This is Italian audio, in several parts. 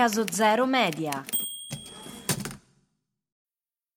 Caso Zero Media.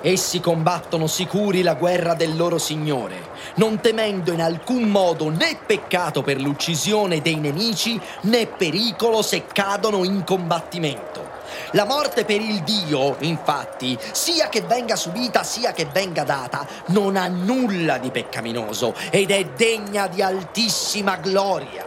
Essi combattono sicuri la guerra del loro Signore, non temendo in alcun modo né peccato per l'uccisione dei nemici, né pericolo se cadono in combattimento. La morte per il Dio, infatti, sia che venga subita sia che venga data, non ha nulla di peccaminoso ed è degna di altissima gloria.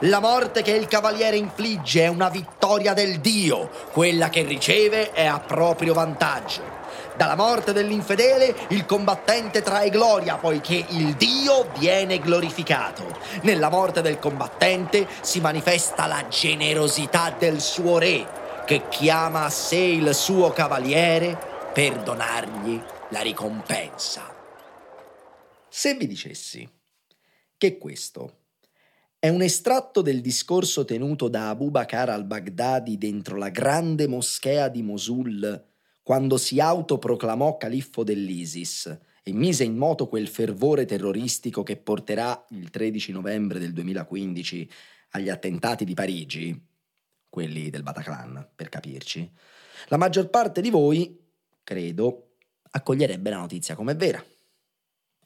La morte che il cavaliere infligge è una vittoria del Dio, quella che riceve è a proprio vantaggio. Dalla morte dell'infedele il combattente trae gloria poiché il Dio viene glorificato. Nella morte del combattente si manifesta la generosità del suo re che chiama a sé il suo cavaliere per donargli la ricompensa. Se vi dicessi che questo è un estratto del discorso tenuto da Abu Bakr al-Baghdadi dentro la grande moschea di Mosul quando si autoproclamò califfo dell'ISIS e mise in moto quel fervore terroristico che porterà il 13 novembre del 2015 agli attentati di Parigi, quelli del Bataclan, per capirci, la maggior parte di voi, credo, accoglierebbe la notizia come vera.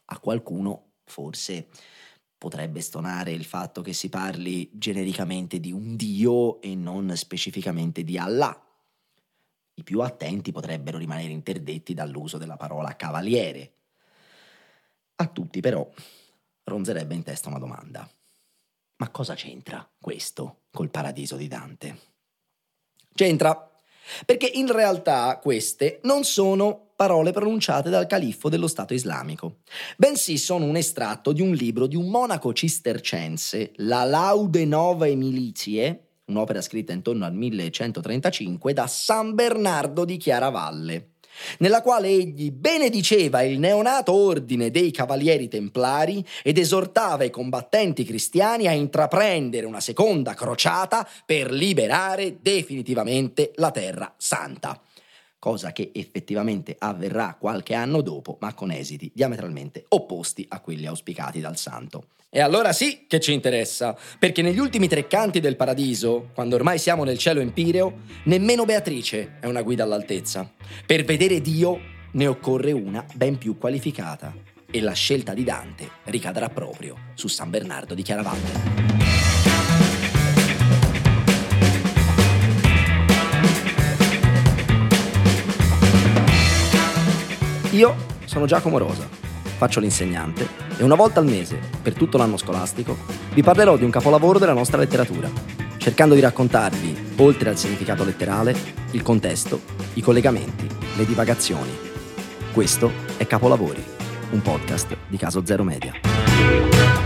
A qualcuno, forse, potrebbe stonare il fatto che si parli genericamente di un Dio e non specificamente di Allah i più attenti potrebbero rimanere interdetti dall'uso della parola cavaliere. A tutti però ronzerebbe in testa una domanda. Ma cosa c'entra questo col paradiso di Dante? C'entra, perché in realtà queste non sono parole pronunciate dal califfo dello Stato islamico, bensì sono un estratto di un libro di un monaco cistercense, la Laude Novae Milizie, un'opera scritta intorno al 1135 da San Bernardo di Chiaravalle, nella quale egli benediceva il neonato ordine dei Cavalieri Templari ed esortava i combattenti cristiani a intraprendere una seconda crociata per liberare definitivamente la Terra Santa cosa che effettivamente avverrà qualche anno dopo, ma con esiti diametralmente opposti a quelli auspicati dal santo. E allora sì che ci interessa, perché negli ultimi tre canti del paradiso, quando ormai siamo nel cielo empireo, nemmeno Beatrice è una guida all'altezza. Per vedere Dio ne occorre una ben più qualificata. E la scelta di Dante ricadrà proprio su San Bernardo di Chiaravalle. Io sono Giacomo Rosa, faccio l'insegnante e una volta al mese, per tutto l'anno scolastico, vi parlerò di un capolavoro della nostra letteratura, cercando di raccontarvi, oltre al significato letterale, il contesto, i collegamenti, le divagazioni. Questo è Capolavori, un podcast di Caso Zero Media.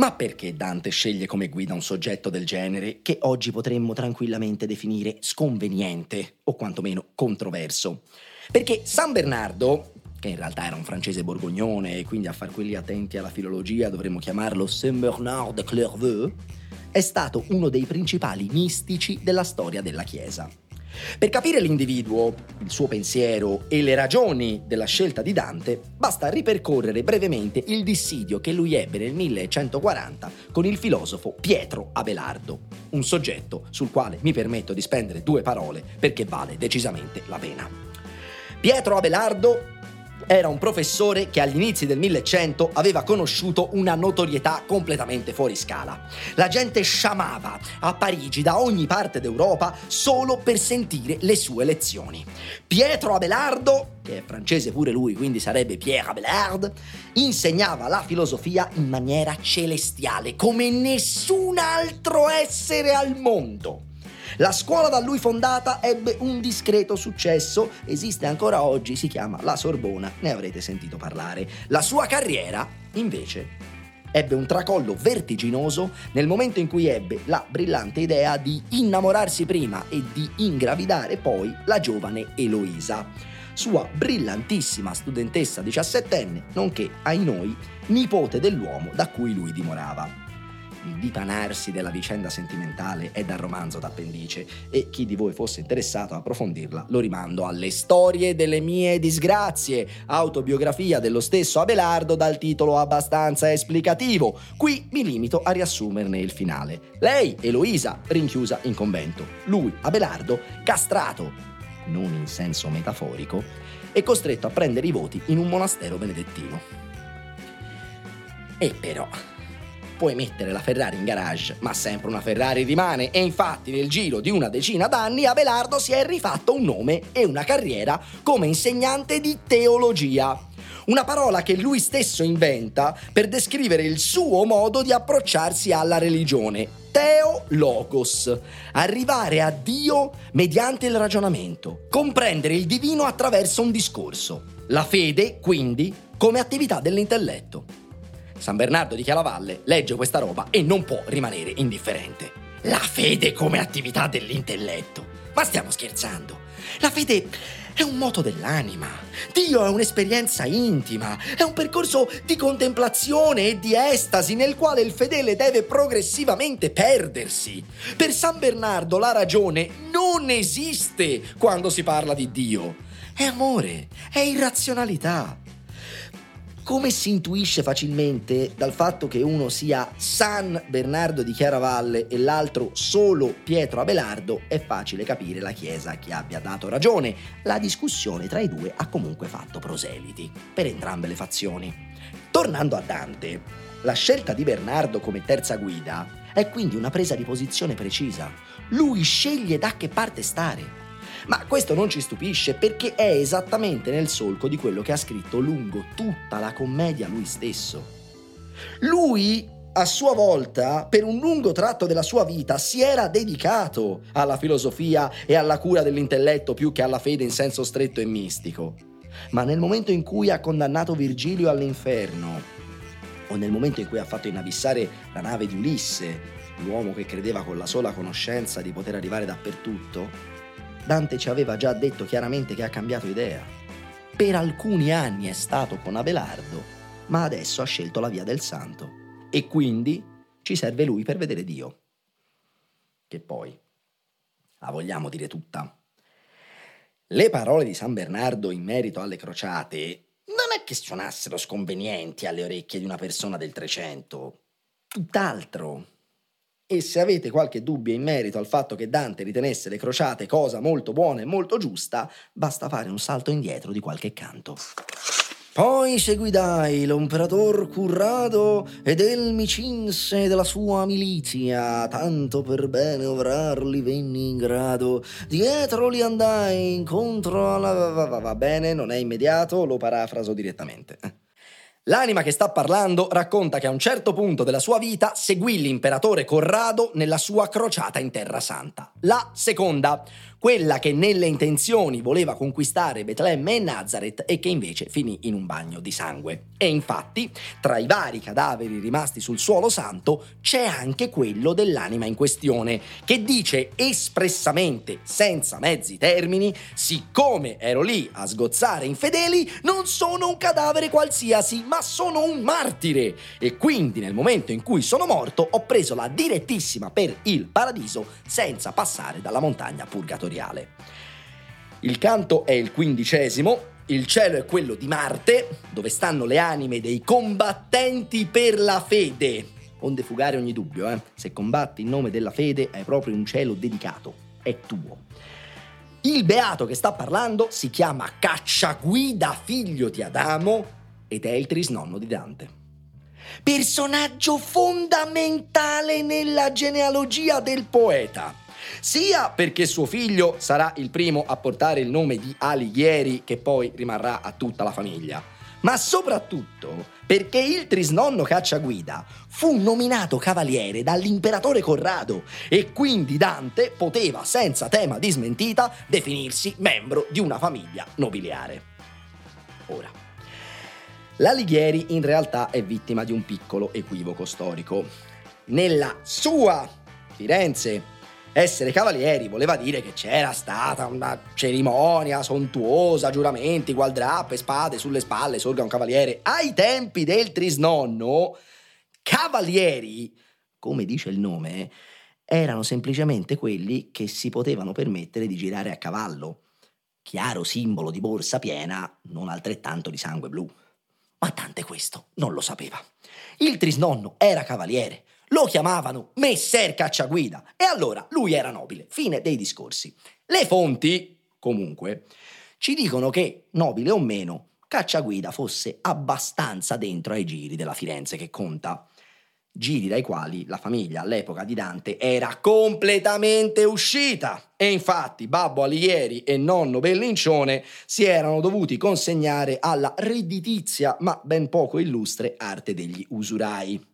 Ma perché Dante sceglie come guida un soggetto del genere che oggi potremmo tranquillamente definire sconveniente o quantomeno controverso? Perché San Bernardo, che in realtà era un francese borgognone e quindi a far quelli attenti alla filologia dovremmo chiamarlo Saint Bernard de Clairvaux, è stato uno dei principali mistici della storia della Chiesa. Per capire l'individuo, il suo pensiero e le ragioni della scelta di Dante, basta ripercorrere brevemente il dissidio che lui ebbe nel 1140 con il filosofo Pietro Abelardo, un soggetto sul quale mi permetto di spendere due parole perché vale decisamente la pena. Pietro Abelardo era un professore che agli inizi del 1100 aveva conosciuto una notorietà completamente fuori scala. La gente sciamava a Parigi da ogni parte d'Europa solo per sentire le sue lezioni. Pietro Abelardo, che è francese pure lui, quindi sarebbe Pierre Abelard, insegnava la filosofia in maniera celestiale, come nessun altro essere al mondo. La scuola da lui fondata ebbe un discreto successo, esiste ancora oggi, si chiama la Sorbona, ne avrete sentito parlare. La sua carriera, invece, ebbe un tracollo vertiginoso nel momento in cui ebbe la brillante idea di innamorarsi prima e di ingravidare poi la giovane Eloisa, sua brillantissima studentessa diciassettenne, nonché, ai noi, nipote dell'uomo da cui lui dimorava il dipanarsi della vicenda sentimentale è dal romanzo d'appendice e chi di voi fosse interessato a approfondirla lo rimando alle storie delle mie disgrazie, autobiografia dello stesso Abelardo dal titolo abbastanza esplicativo. Qui mi limito a riassumerne il finale. Lei, Eloisa, rinchiusa in convento. Lui, Abelardo, castrato, non in senso metaforico, e costretto a prendere i voti in un monastero benedettino. E però puoi mettere la Ferrari in garage, ma sempre una Ferrari rimane e infatti nel giro di una decina d'anni Abelardo si è rifatto un nome e una carriera come insegnante di teologia. Una parola che lui stesso inventa per descrivere il suo modo di approcciarsi alla religione. Teologos. Arrivare a Dio mediante il ragionamento. Comprendere il divino attraverso un discorso. La fede, quindi, come attività dell'intelletto. San Bernardo di Chiaravalle legge questa roba e non può rimanere indifferente. La fede come attività dell'intelletto. Ma stiamo scherzando. La fede è un moto dell'anima. Dio è un'esperienza intima, è un percorso di contemplazione e di estasi nel quale il fedele deve progressivamente perdersi. Per San Bernardo la ragione non esiste quando si parla di Dio. È amore, è irrazionalità come si intuisce facilmente dal fatto che uno sia San Bernardo di Chiaravalle e l'altro solo Pietro Abelardo, è facile capire la Chiesa chi abbia dato ragione. La discussione tra i due ha comunque fatto proseliti per entrambe le fazioni. Tornando a Dante, la scelta di Bernardo come terza guida è quindi una presa di posizione precisa. Lui sceglie da che parte stare. Ma questo non ci stupisce perché è esattamente nel solco di quello che ha scritto lungo tutta la commedia lui stesso. Lui a sua volta, per un lungo tratto della sua vita, si era dedicato alla filosofia e alla cura dell'intelletto più che alla fede in senso stretto e mistico. Ma nel momento in cui ha condannato Virgilio all'inferno, o nel momento in cui ha fatto inabissare la nave di Ulisse, l'uomo che credeva con la sola conoscenza di poter arrivare dappertutto, Dante ci aveva già detto chiaramente che ha cambiato idea. Per alcuni anni è stato con Abelardo, ma adesso ha scelto la via del santo. E quindi ci serve lui per vedere Dio. Che poi, la vogliamo dire tutta. Le parole di San Bernardo in merito alle crociate non è che suonassero sconvenienti alle orecchie di una persona del Trecento, tutt'altro. E se avete qualche dubbio in merito al fatto che Dante ritenesse le crociate cosa molto buona e molto giusta, basta fare un salto indietro di qualche canto. Poi seguidai l'imperatore Currado ed el mi cinse della sua milizia, tanto per bene ovrarli venni in grado. Dietro li andai incontro alla... Va bene, non è immediato, lo parafraso direttamente. L'anima che sta parlando racconta che a un certo punto della sua vita seguì l'imperatore Corrado nella sua crociata in Terra Santa. La seconda, quella che nelle intenzioni voleva conquistare Betlemme e Nazareth e che invece finì in un bagno di sangue. E infatti, tra i vari cadaveri rimasti sul suolo santo, c'è anche quello dell'anima in questione, che dice espressamente, senza mezzi termini, siccome ero lì a sgozzare infedeli, non sono un cadavere qualsiasi, ma sono un martire. E quindi nel momento in cui sono morto ho preso la direttissima per il paradiso senza passare dalla montagna purgatoria territoriale. Il canto è il quindicesimo, il cielo è quello di Marte, dove stanno le anime dei combattenti per la fede. Onde fugare ogni dubbio, eh? se combatti in nome della fede hai proprio un cielo dedicato, è tuo. Il beato che sta parlando si chiama Cacciaguida, figlio di Adamo, ed è il trisnonno di Dante. Personaggio fondamentale nella genealogia del poeta sia perché suo figlio sarà il primo a portare il nome di Alighieri che poi rimarrà a tutta la famiglia, ma soprattutto perché il trisnonno Cacciaguida fu nominato cavaliere dall'imperatore Corrado e quindi Dante poteva senza tema di smentita definirsi membro di una famiglia nobiliare. Ora, l'Alighieri in realtà è vittima di un piccolo equivoco storico. Nella sua Firenze essere cavalieri voleva dire che c'era stata una cerimonia sontuosa, giuramenti, gualdrappe, spade sulle spalle, sorga un cavaliere. Ai tempi del trisnonno, cavalieri, come dice il nome, erano semplicemente quelli che si potevano permettere di girare a cavallo. Chiaro simbolo di borsa piena, non altrettanto di sangue blu. Ma Dante questo non lo sapeva. Il trisnonno era cavaliere, lo chiamavano Messer Cacciaguida e allora lui era nobile. Fine dei discorsi. Le fonti, comunque, ci dicono che, nobile o meno, Cacciaguida fosse abbastanza dentro ai giri della Firenze che conta. Giri dai quali la famiglia all'epoca di Dante era completamente uscita. E infatti Babbo Alighieri e nonno Bellincione si erano dovuti consegnare alla redditizia ma ben poco illustre arte degli usurai.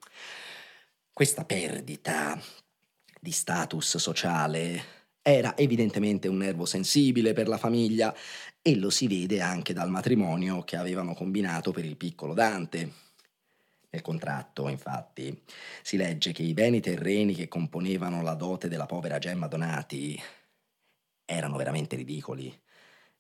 Questa perdita di status sociale era evidentemente un nervo sensibile per la famiglia e lo si vede anche dal matrimonio che avevano combinato per il piccolo Dante. Nel contratto, infatti, si legge che i beni terreni che componevano la dote della povera Gemma Donati erano veramente ridicoli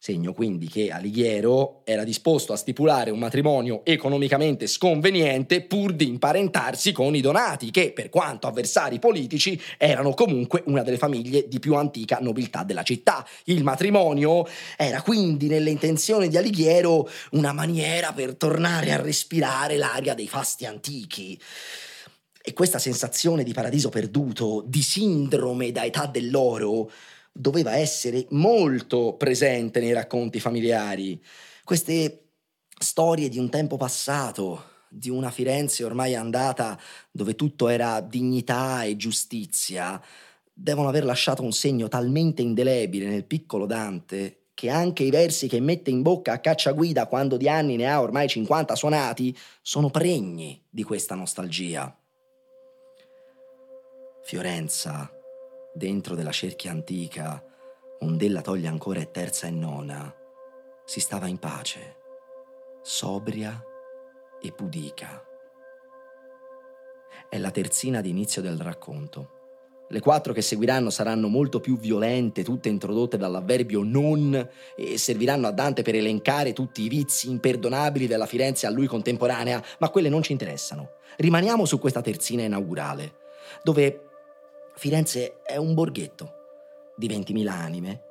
Segno quindi che Alighiero era disposto a stipulare un matrimonio economicamente sconveniente pur di imparentarsi con i Donati, che, per quanto avversari politici, erano comunque una delle famiglie di più antica nobiltà della città. Il matrimonio era quindi, nelle intenzioni di Alighiero, una maniera per tornare a respirare l'aria dei fasti antichi. E questa sensazione di paradiso perduto, di sindrome da età dell'oro, doveva essere molto presente nei racconti familiari. Queste storie di un tempo passato, di una Firenze ormai andata dove tutto era dignità e giustizia, devono aver lasciato un segno talmente indelebile nel piccolo Dante che anche i versi che mette in bocca a cacciaguida quando di anni ne ha ormai 50 suonati sono pregni di questa nostalgia. Fiorenza, dentro della cerchia antica, ond'ella toglie ancora e terza e nona, si stava in pace, sobria e pudica. È la terzina d'inizio del racconto. Le quattro che seguiranno saranno molto più violente, tutte introdotte dall'avverbio non e serviranno a Dante per elencare tutti i vizi imperdonabili della Firenze a lui contemporanea, ma quelle non ci interessano. Rimaniamo su questa terzina inaugurale, dove Firenze è un borghetto di 20.000 anime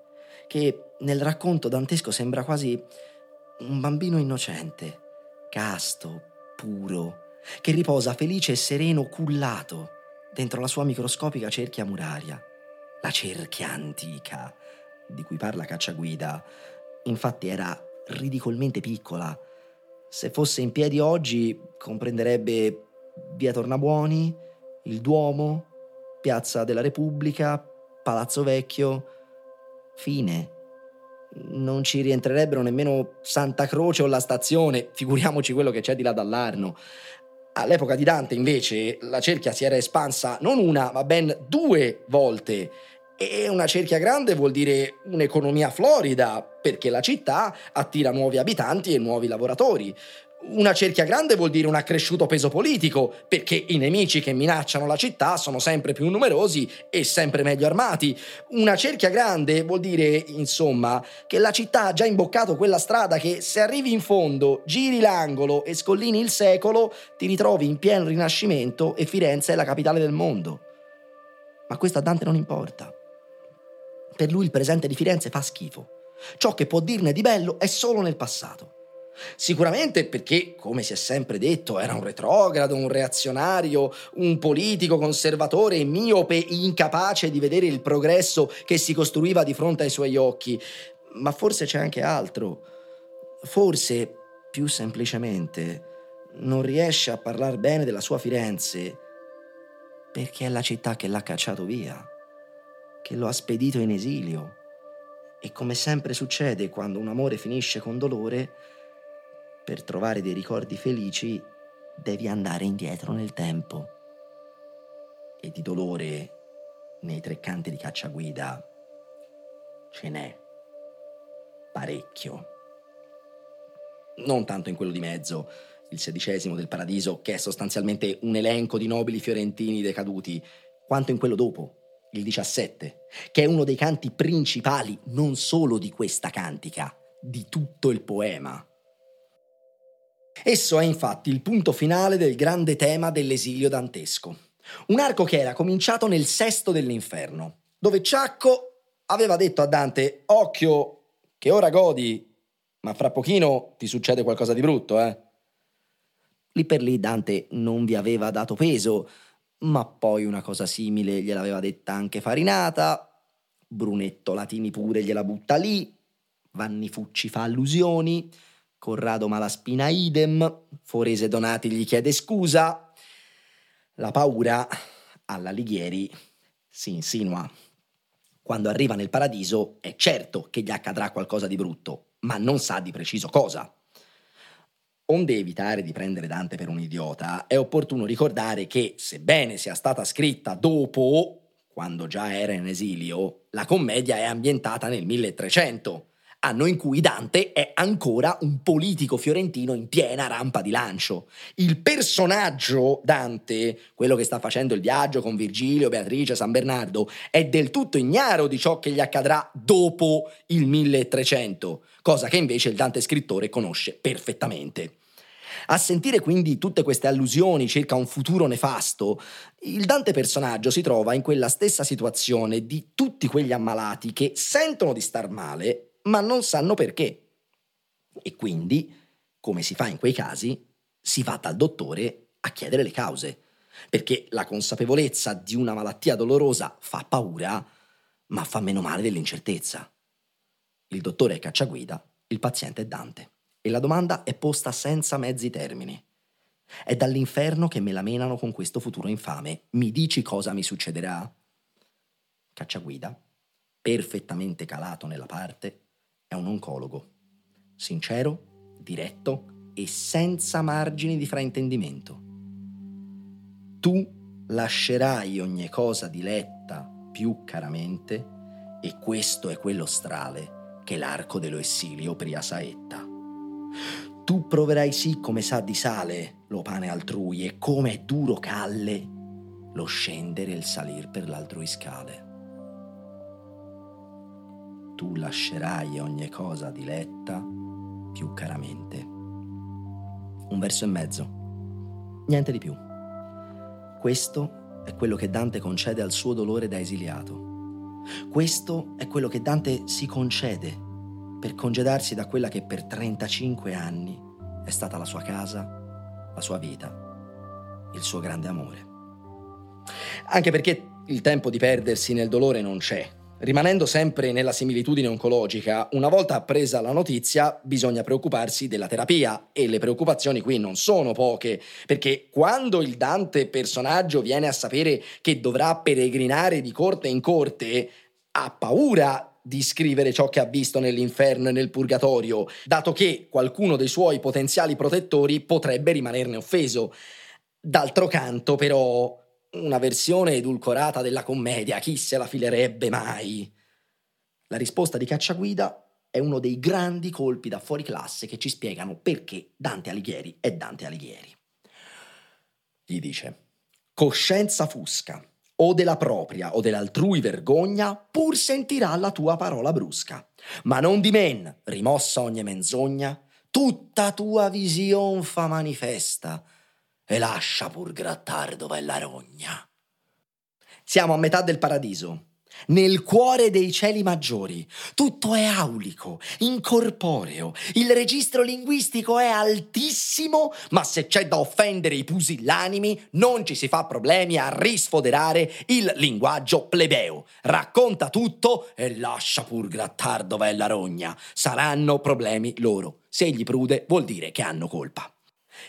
che nel racconto dantesco sembra quasi un bambino innocente, casto, puro, che riposa felice e sereno cullato dentro la sua microscopica cerchia muraria, la cerchia antica di cui parla Cacciaguida. Infatti era ridicolmente piccola. Se fosse in piedi oggi comprenderebbe via Tornabuoni, il Duomo, Piazza della Repubblica, Palazzo Vecchio. Fine. Non ci rientrerebbero nemmeno Santa Croce o la stazione, figuriamoci quello che c'è di là dall'Arno. All'epoca di Dante, invece, la cerchia si era espansa non una, ma ben due volte. E una cerchia grande vuol dire un'economia florida, perché la città attira nuovi abitanti e nuovi lavoratori. Una cerchia grande vuol dire un accresciuto peso politico, perché i nemici che minacciano la città sono sempre più numerosi e sempre meglio armati. Una cerchia grande vuol dire, insomma, che la città ha già imboccato quella strada che se arrivi in fondo, giri l'angolo e scollini il secolo, ti ritrovi in pieno rinascimento e Firenze è la capitale del mondo. Ma questo a Dante non importa. Per lui il presente di Firenze fa schifo. Ciò che può dirne di bello è solo nel passato. Sicuramente perché, come si è sempre detto, era un retrogrado, un reazionario, un politico conservatore, miope, incapace di vedere il progresso che si costruiva di fronte ai suoi occhi. Ma forse c'è anche altro. Forse, più semplicemente, non riesce a parlare bene della sua Firenze perché è la città che l'ha cacciato via. che lo ha spedito in esilio. E come sempre succede quando un amore finisce con dolore, per trovare dei ricordi felici devi andare indietro nel tempo. E di dolore nei tre canti di cacciaguida ce n'è parecchio. Non tanto in quello di mezzo, il sedicesimo del paradiso, che è sostanzialmente un elenco di nobili fiorentini decaduti, quanto in quello dopo, il 17, che è uno dei canti principali non solo di questa cantica, di tutto il poema. Esso è infatti il punto finale del grande tema dell'esilio dantesco, un arco che era cominciato nel sesto dell'inferno, dove Ciacco aveva detto a Dante, occhio, che ora godi, ma fra pochino ti succede qualcosa di brutto, eh? Lì per lì Dante non vi aveva dato peso, ma poi una cosa simile gliel'aveva detta anche Farinata, Brunetto Latini pure gliela butta lì, Vanni Fucci fa allusioni, Corrado Malaspina idem, Forese Donati gli chiede scusa. La paura alla Lighieri si insinua. Quando arriva nel paradiso è certo che gli accadrà qualcosa di brutto, ma non sa di preciso cosa. Onde evitare di prendere Dante per un idiota, è opportuno ricordare che, sebbene sia stata scritta dopo, quando già era in esilio, la commedia è ambientata nel 1300, anno in cui Dante è ancora un politico fiorentino in piena rampa di lancio. Il personaggio Dante, quello che sta facendo il viaggio con Virgilio, Beatrice, San Bernardo, è del tutto ignaro di ciò che gli accadrà dopo il 1300 cosa che invece il Dante scrittore conosce perfettamente. A sentire quindi tutte queste allusioni circa un futuro nefasto, il Dante personaggio si trova in quella stessa situazione di tutti quegli ammalati che sentono di star male, ma non sanno perché. E quindi, come si fa in quei casi, si va dal dottore a chiedere le cause, perché la consapevolezza di una malattia dolorosa fa paura, ma fa meno male dell'incertezza. Il dottore è cacciaguida, il paziente è Dante. E la domanda è posta senza mezzi termini. È dall'inferno che me la menano con questo futuro infame. Mi dici cosa mi succederà? Cacciaguida, perfettamente calato nella parte, è un oncologo. Sincero, diretto e senza margini di fraintendimento. Tu lascerai ogni cosa diletta più caramente e questo è quello strale che l'arco dello essilio pria saetta. Tu proverai sì come sa di sale lo pane altrui e come è duro calle lo scendere e il salir per l'altrui scale. Tu lascerai ogni cosa diletta più caramente. Un verso e mezzo, niente di più. Questo è quello che Dante concede al suo dolore da esiliato questo è quello che Dante si concede per congedarsi da quella che per 35 anni è stata la sua casa, la sua vita, il suo grande amore. Anche perché il tempo di perdersi nel dolore non c'è. Rimanendo sempre nella similitudine oncologica, una volta appresa la notizia bisogna preoccuparsi della terapia e le preoccupazioni qui non sono poche, perché quando il Dante personaggio viene a sapere che dovrà peregrinare di corte in corte, ha paura di scrivere ciò che ha visto nell'inferno e nel purgatorio, dato che qualcuno dei suoi potenziali protettori potrebbe rimanerne offeso. D'altro canto, però, una versione edulcorata della commedia, chi se la filerebbe mai? La risposta di Cacciaguida è uno dei grandi colpi da fuori classe che ci spiegano perché Dante Alighieri è Dante Alighieri. Gli dice: Coscienza fusca, o della propria o dell'altrui vergogna, pur sentirà la tua parola brusca. Ma non di men, rimossa ogni menzogna, tutta tua vision fa manifesta, e lascia pur grattar dove è la rogna. Siamo a metà del paradiso, nel cuore dei cieli maggiori. Tutto è aulico, incorporeo, il registro linguistico è altissimo, ma se c'è da offendere i pusillanimi, non ci si fa problemi a risfoderare il linguaggio plebeo. Racconta tutto e lascia pur grattar dov'è la rogna. Saranno problemi loro. Se gli prude, vuol dire che hanno colpa.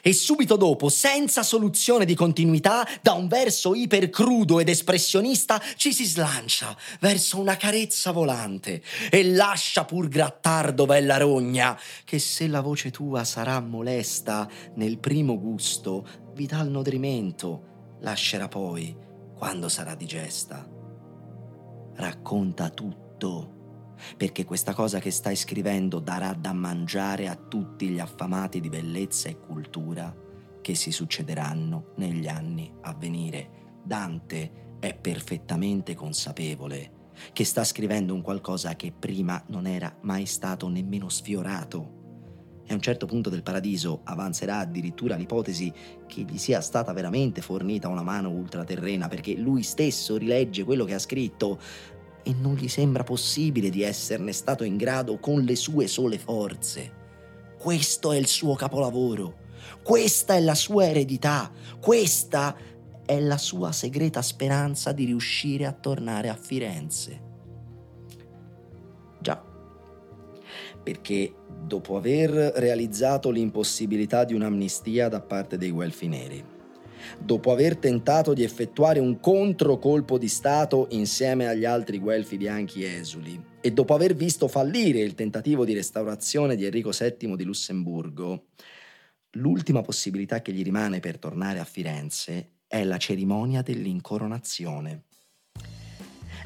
E subito dopo, senza soluzione di continuità, da un verso ipercrudo ed espressionista ci si slancia verso una carezza volante e lascia pur grattar dov'è la rogna, che se la voce tua sarà molesta nel primo gusto, vi dà il nodrimento, lascerà poi quando sarà digesta. Racconta tutto perché questa cosa che stai scrivendo darà da mangiare a tutti gli affamati di bellezza e cultura che si succederanno negli anni a venire. Dante è perfettamente consapevole che sta scrivendo un qualcosa che prima non era mai stato nemmeno sfiorato. E a un certo punto del paradiso avanzerà addirittura l'ipotesi che gli sia stata veramente fornita una mano ultraterrena perché lui stesso rilegge quello che ha scritto, e non gli sembra possibile di esserne stato in grado con le sue sole forze. Questo è il suo capolavoro, questa è la sua eredità, questa è la sua segreta speranza di riuscire a tornare a Firenze. Già, perché dopo aver realizzato l'impossibilità di un'amnistia da parte dei Guelfi neri, dopo aver tentato di effettuare un controcolpo di Stato insieme agli altri guelfi bianchi esuli e dopo aver visto fallire il tentativo di restaurazione di Enrico VII di Lussemburgo, l'ultima possibilità che gli rimane per tornare a Firenze è la cerimonia dell'incoronazione.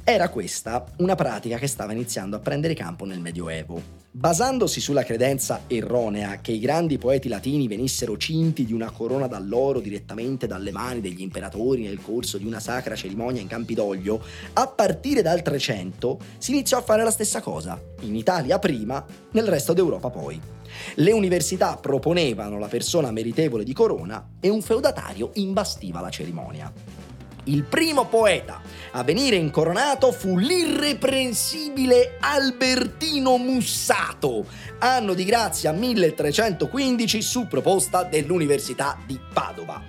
Era questa una pratica che stava iniziando a prendere campo nel Medioevo. Basandosi sulla credenza erronea che i grandi poeti latini venissero cinti di una corona d'alloro direttamente dalle mani degli imperatori nel corso di una sacra cerimonia in Campidoglio, a partire dal 300 si iniziò a fare la stessa cosa, in Italia prima, nel resto d'Europa poi. Le università proponevano la persona meritevole di corona e un feudatario imbastiva la cerimonia. Il primo poeta a venire incoronato fu l'irreprensibile Albertino Mussato, anno di grazia 1315 su proposta dell'Università di Padova.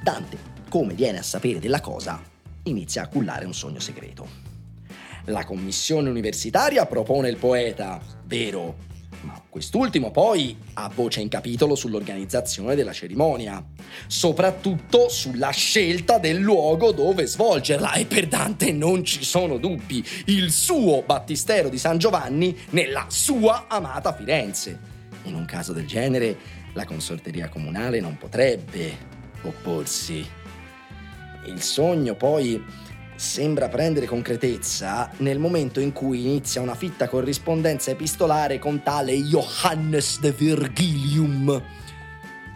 Dante, come viene a sapere della cosa, inizia a cullare un sogno segreto. La commissione universitaria propone il poeta, vero ma quest'ultimo poi ha voce in capitolo sull'organizzazione della cerimonia, soprattutto sulla scelta del luogo dove svolgerla e per Dante non ci sono dubbi, il suo battistero di San Giovanni nella sua amata Firenze. In un caso del genere la consorteria comunale non potrebbe opporsi. Il sogno poi sembra prendere concretezza nel momento in cui inizia una fitta corrispondenza epistolare con tale Johannes de Virgilium.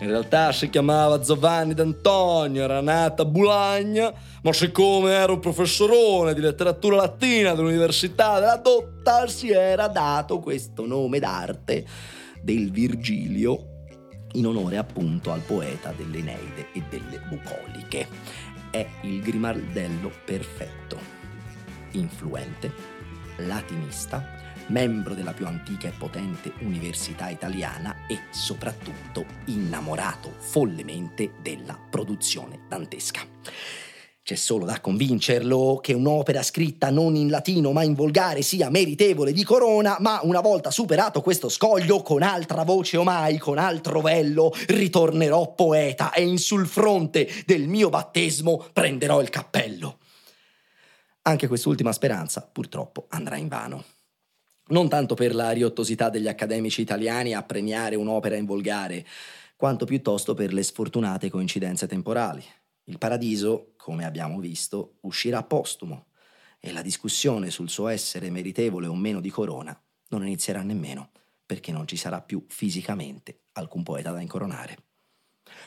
In realtà si chiamava Giovanni d'Antonio, era nata a Bulagna, ma siccome era un professorone di letteratura latina dell'Università della Dotta, si era dato questo nome d'arte del Virgilio in onore appunto al poeta delle Eneide e delle Bucoliche è il grimaldello perfetto, influente, latinista, membro della più antica e potente università italiana e soprattutto innamorato follemente della produzione dantesca. C'è solo da convincerlo che un'opera scritta non in latino ma in volgare sia meritevole di corona, ma una volta superato questo scoglio, con altra voce o mai, con altro vello, ritornerò poeta e in sul fronte del mio battesimo prenderò il cappello. Anche quest'ultima speranza, purtroppo, andrà in vano. Non tanto per la riottosità degli accademici italiani a premiare un'opera in volgare, quanto piuttosto per le sfortunate coincidenze temporali. Il paradiso, come abbiamo visto, uscirà postumo e la discussione sul suo essere meritevole o meno di corona non inizierà nemmeno perché non ci sarà più fisicamente alcun poeta da incoronare.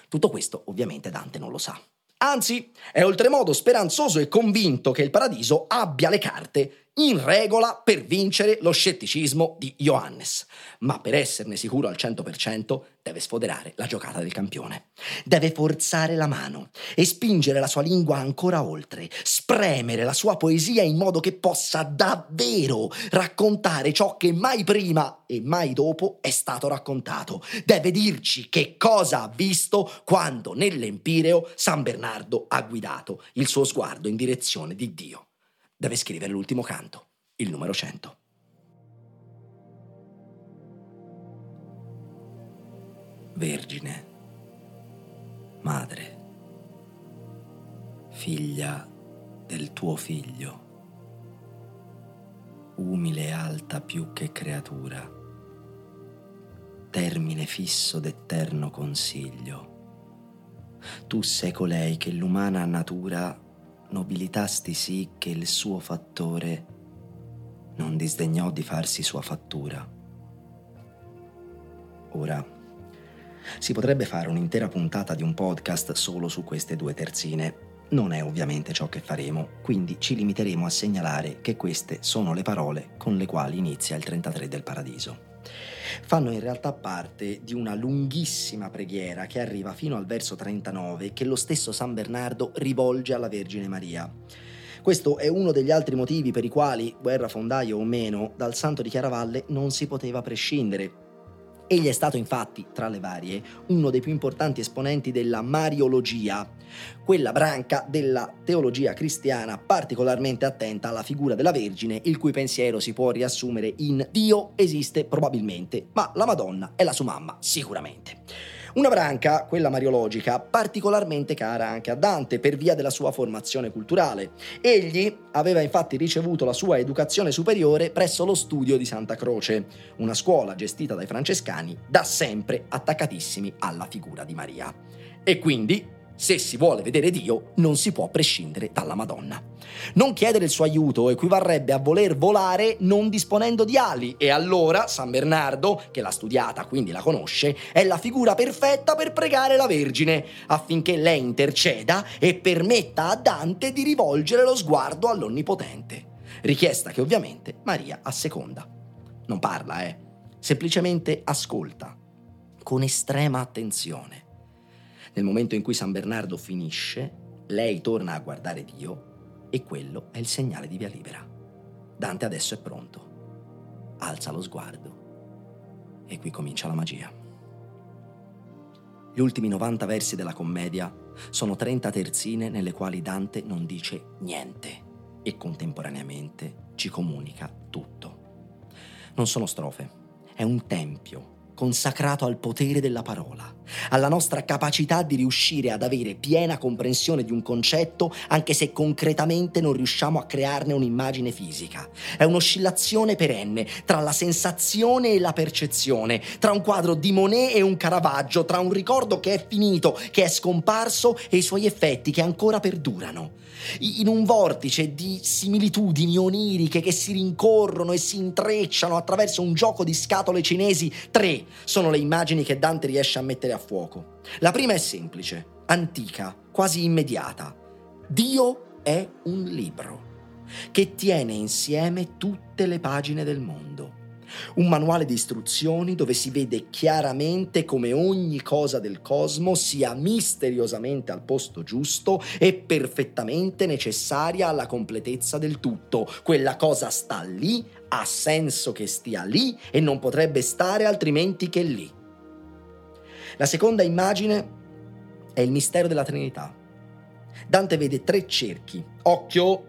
Tutto questo ovviamente Dante non lo sa. Anzi, è oltremodo speranzoso e convinto che il paradiso abbia le carte in regola per vincere lo scetticismo di Johannes. Ma per esserne sicuro al 100% deve sfoderare la giocata del campione. Deve forzare la mano e spingere la sua lingua ancora oltre, spremere la sua poesia in modo che possa davvero raccontare ciò che mai prima e mai dopo è stato raccontato. Deve dirci che cosa ha visto quando nell'Empireo San Bernardo ha guidato il suo sguardo in direzione di Dio deve scrivere l'ultimo canto, il numero 100. Vergine, madre, figlia del tuo figlio, umile e alta più che creatura, termine fisso d'eterno consiglio. Tu sei colei che l'umana natura nobilitasti sì che il suo fattore non disdegnò di farsi sua fattura. Ora, si potrebbe fare un'intera puntata di un podcast solo su queste due terzine. Non è ovviamente ciò che faremo, quindi ci limiteremo a segnalare che queste sono le parole con le quali inizia il 33 del Paradiso. Fanno in realtà parte di una lunghissima preghiera che arriva fino al verso 39 che lo stesso San Bernardo rivolge alla Vergine Maria. Questo è uno degli altri motivi per i quali, guerra fondaio o meno, dal santo di Chiaravalle non si poteva prescindere. Egli è stato infatti, tra le varie, uno dei più importanti esponenti della Mariologia, quella branca della teologia cristiana particolarmente attenta alla figura della Vergine, il cui pensiero si può riassumere in Dio esiste probabilmente, ma la Madonna è la sua mamma sicuramente. Una branca, quella mariologica, particolarmente cara anche a Dante per via della sua formazione culturale. Egli aveva infatti ricevuto la sua educazione superiore presso lo studio di Santa Croce, una scuola gestita dai francescani da sempre attaccatissimi alla figura di Maria. E quindi se si vuole vedere Dio, non si può prescindere dalla Madonna. Non chiedere il suo aiuto equivarrebbe a voler volare non disponendo di ali e allora San Bernardo, che l'ha studiata, quindi la conosce, è la figura perfetta per pregare la Vergine affinché lei interceda e permetta a Dante di rivolgere lo sguardo all'Onnipotente. Richiesta che ovviamente Maria asseconda. Non parla, eh, semplicemente ascolta con estrema attenzione. Nel momento in cui San Bernardo finisce, lei torna a guardare Dio e quello è il segnale di via libera. Dante adesso è pronto. Alza lo sguardo e qui comincia la magia. Gli ultimi 90 versi della commedia sono 30 terzine nelle quali Dante non dice niente e contemporaneamente ci comunica tutto. Non sono strofe, è un tempio consacrato al potere della parola, alla nostra capacità di riuscire ad avere piena comprensione di un concetto anche se concretamente non riusciamo a crearne un'immagine fisica. È un'oscillazione perenne tra la sensazione e la percezione, tra un quadro di Monet e un Caravaggio, tra un ricordo che è finito, che è scomparso e i suoi effetti che ancora perdurano in un vortice di similitudini oniriche che si rincorrono e si intrecciano attraverso un gioco di scatole cinesi. Tre sono le immagini che Dante riesce a mettere a fuoco. La prima è semplice, antica, quasi immediata. Dio è un libro che tiene insieme tutte le pagine del mondo un manuale di istruzioni dove si vede chiaramente come ogni cosa del cosmo sia misteriosamente al posto giusto e perfettamente necessaria alla completezza del tutto. Quella cosa sta lì, ha senso che stia lì e non potrebbe stare altrimenti che lì. La seconda immagine è il mistero della Trinità. Dante vede tre cerchi. Occhio,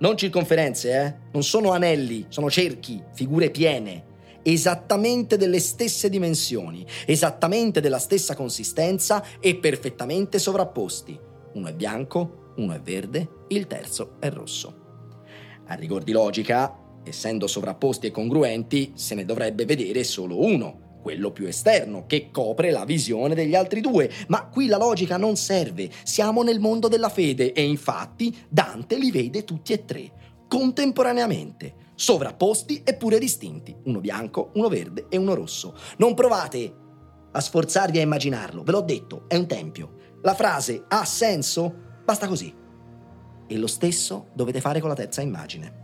non circonferenze, eh? Non sono anelli, sono cerchi, figure piene, esattamente delle stesse dimensioni, esattamente della stessa consistenza e perfettamente sovrapposti. Uno è bianco, uno è verde, il terzo è rosso. A rigor di logica, essendo sovrapposti e congruenti, se ne dovrebbe vedere solo uno, quello più esterno, che copre la visione degli altri due. Ma qui la logica non serve, siamo nel mondo della fede e infatti Dante li vede tutti e tre, contemporaneamente, sovrapposti eppure distinti, uno bianco, uno verde e uno rosso. Non provate a sforzarvi a immaginarlo, ve l'ho detto, è un tempio. La frase ha senso? Basta così. E lo stesso dovete fare con la terza immagine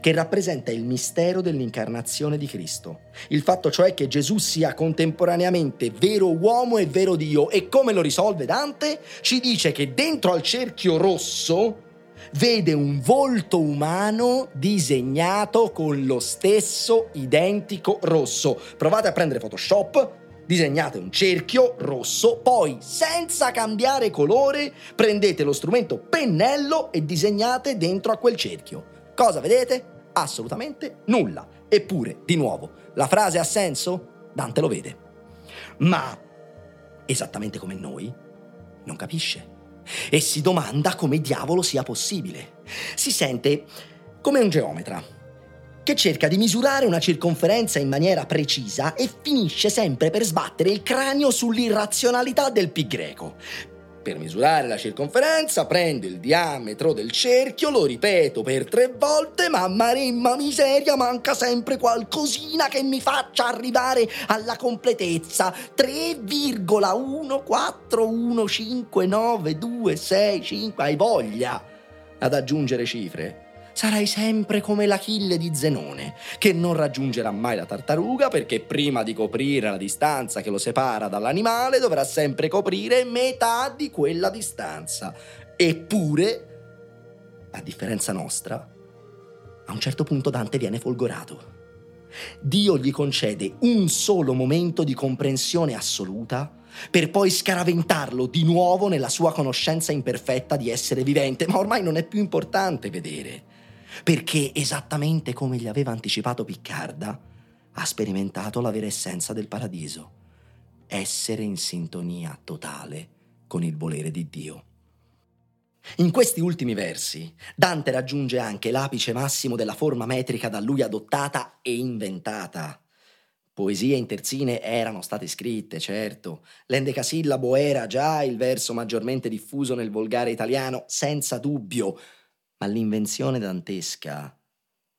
che rappresenta il mistero dell'incarnazione di Cristo. Il fatto cioè che Gesù sia contemporaneamente vero uomo e vero Dio. E come lo risolve Dante? Ci dice che dentro al cerchio rosso vede un volto umano disegnato con lo stesso identico rosso. Provate a prendere Photoshop, disegnate un cerchio rosso, poi senza cambiare colore prendete lo strumento pennello e disegnate dentro a quel cerchio. Cosa vedete? Assolutamente nulla. Eppure, di nuovo, la frase ha senso? Dante lo vede. Ma, esattamente come noi, non capisce e si domanda come diavolo sia possibile. Si sente come un geometra che cerca di misurare una circonferenza in maniera precisa e finisce sempre per sbattere il cranio sull'irrazionalità del pi greco. Per misurare la circonferenza prendo il diametro del cerchio, lo ripeto per tre volte, ma maremma miseria manca sempre qualcosina che mi faccia arrivare alla completezza. 3,1415926, hai voglia ad aggiungere cifre? Sarai sempre come l'Achille di Zenone, che non raggiungerà mai la tartaruga perché prima di coprire la distanza che lo separa dall'animale dovrà sempre coprire metà di quella distanza. Eppure, a differenza nostra, a un certo punto Dante viene folgorato. Dio gli concede un solo momento di comprensione assoluta per poi scaraventarlo di nuovo nella sua conoscenza imperfetta di essere vivente, ma ormai non è più importante vedere perché esattamente come gli aveva anticipato Piccarda, ha sperimentato la vera essenza del paradiso, essere in sintonia totale con il volere di Dio. In questi ultimi versi, Dante raggiunge anche l'apice massimo della forma metrica da lui adottata e inventata. Poesie in terzine erano state scritte, certo. L'endecasillabo era già il verso maggiormente diffuso nel volgare italiano, senza dubbio, ma l'invenzione dantesca,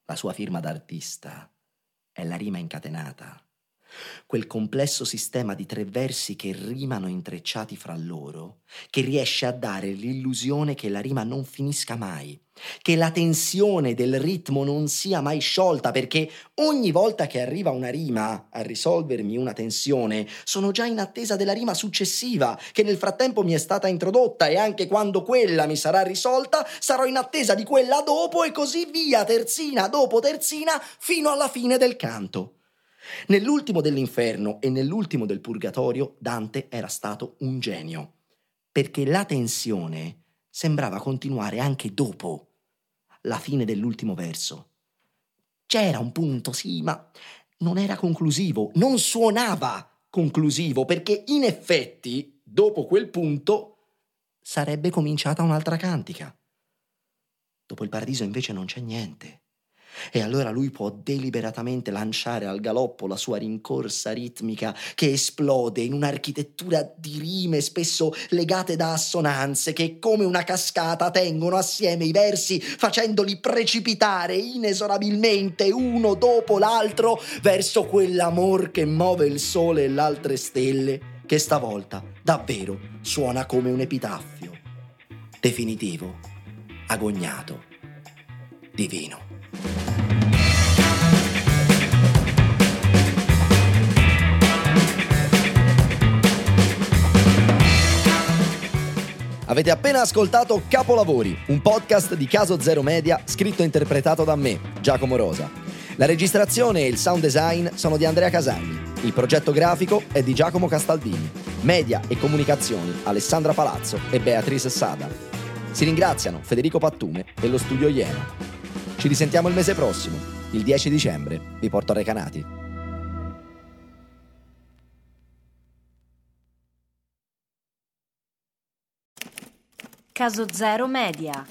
la sua firma d'artista, è la rima incatenata. Quel complesso sistema di tre versi che rimano intrecciati fra loro, che riesce a dare l'illusione che la rima non finisca mai, che la tensione del ritmo non sia mai sciolta, perché ogni volta che arriva una rima a risolvermi una tensione, sono già in attesa della rima successiva, che nel frattempo mi è stata introdotta e anche quando quella mi sarà risolta, sarò in attesa di quella dopo e così via, terzina dopo terzina, fino alla fine del canto. Nell'ultimo dell'inferno e nell'ultimo del purgatorio Dante era stato un genio, perché la tensione sembrava continuare anche dopo la fine dell'ultimo verso. C'era un punto, sì, ma non era conclusivo, non suonava conclusivo, perché in effetti, dopo quel punto, sarebbe cominciata un'altra cantica. Dopo il paradiso invece non c'è niente. E allora lui può deliberatamente lanciare al galoppo la sua rincorsa ritmica che esplode in un'architettura di rime spesso legate da assonanze che come una cascata tengono assieme i versi facendoli precipitare inesorabilmente uno dopo l'altro verso quell'amor che muove il sole e l'altre stelle che stavolta davvero suona come un epitaffio. Definitivo, agognato, divino. Avete appena ascoltato Capolavori, un podcast di Caso Zero Media scritto e interpretato da me, Giacomo Rosa. La registrazione e il sound design sono di Andrea Casagni. Il progetto grafico è di Giacomo Castaldini. Media e comunicazioni Alessandra Palazzo e Beatrice Sada. Si ringraziano Federico Pattume e lo studio Iena. Ci risentiamo il mese prossimo, il 10 dicembre. Vi porto a Recanati. Caso Zero Media.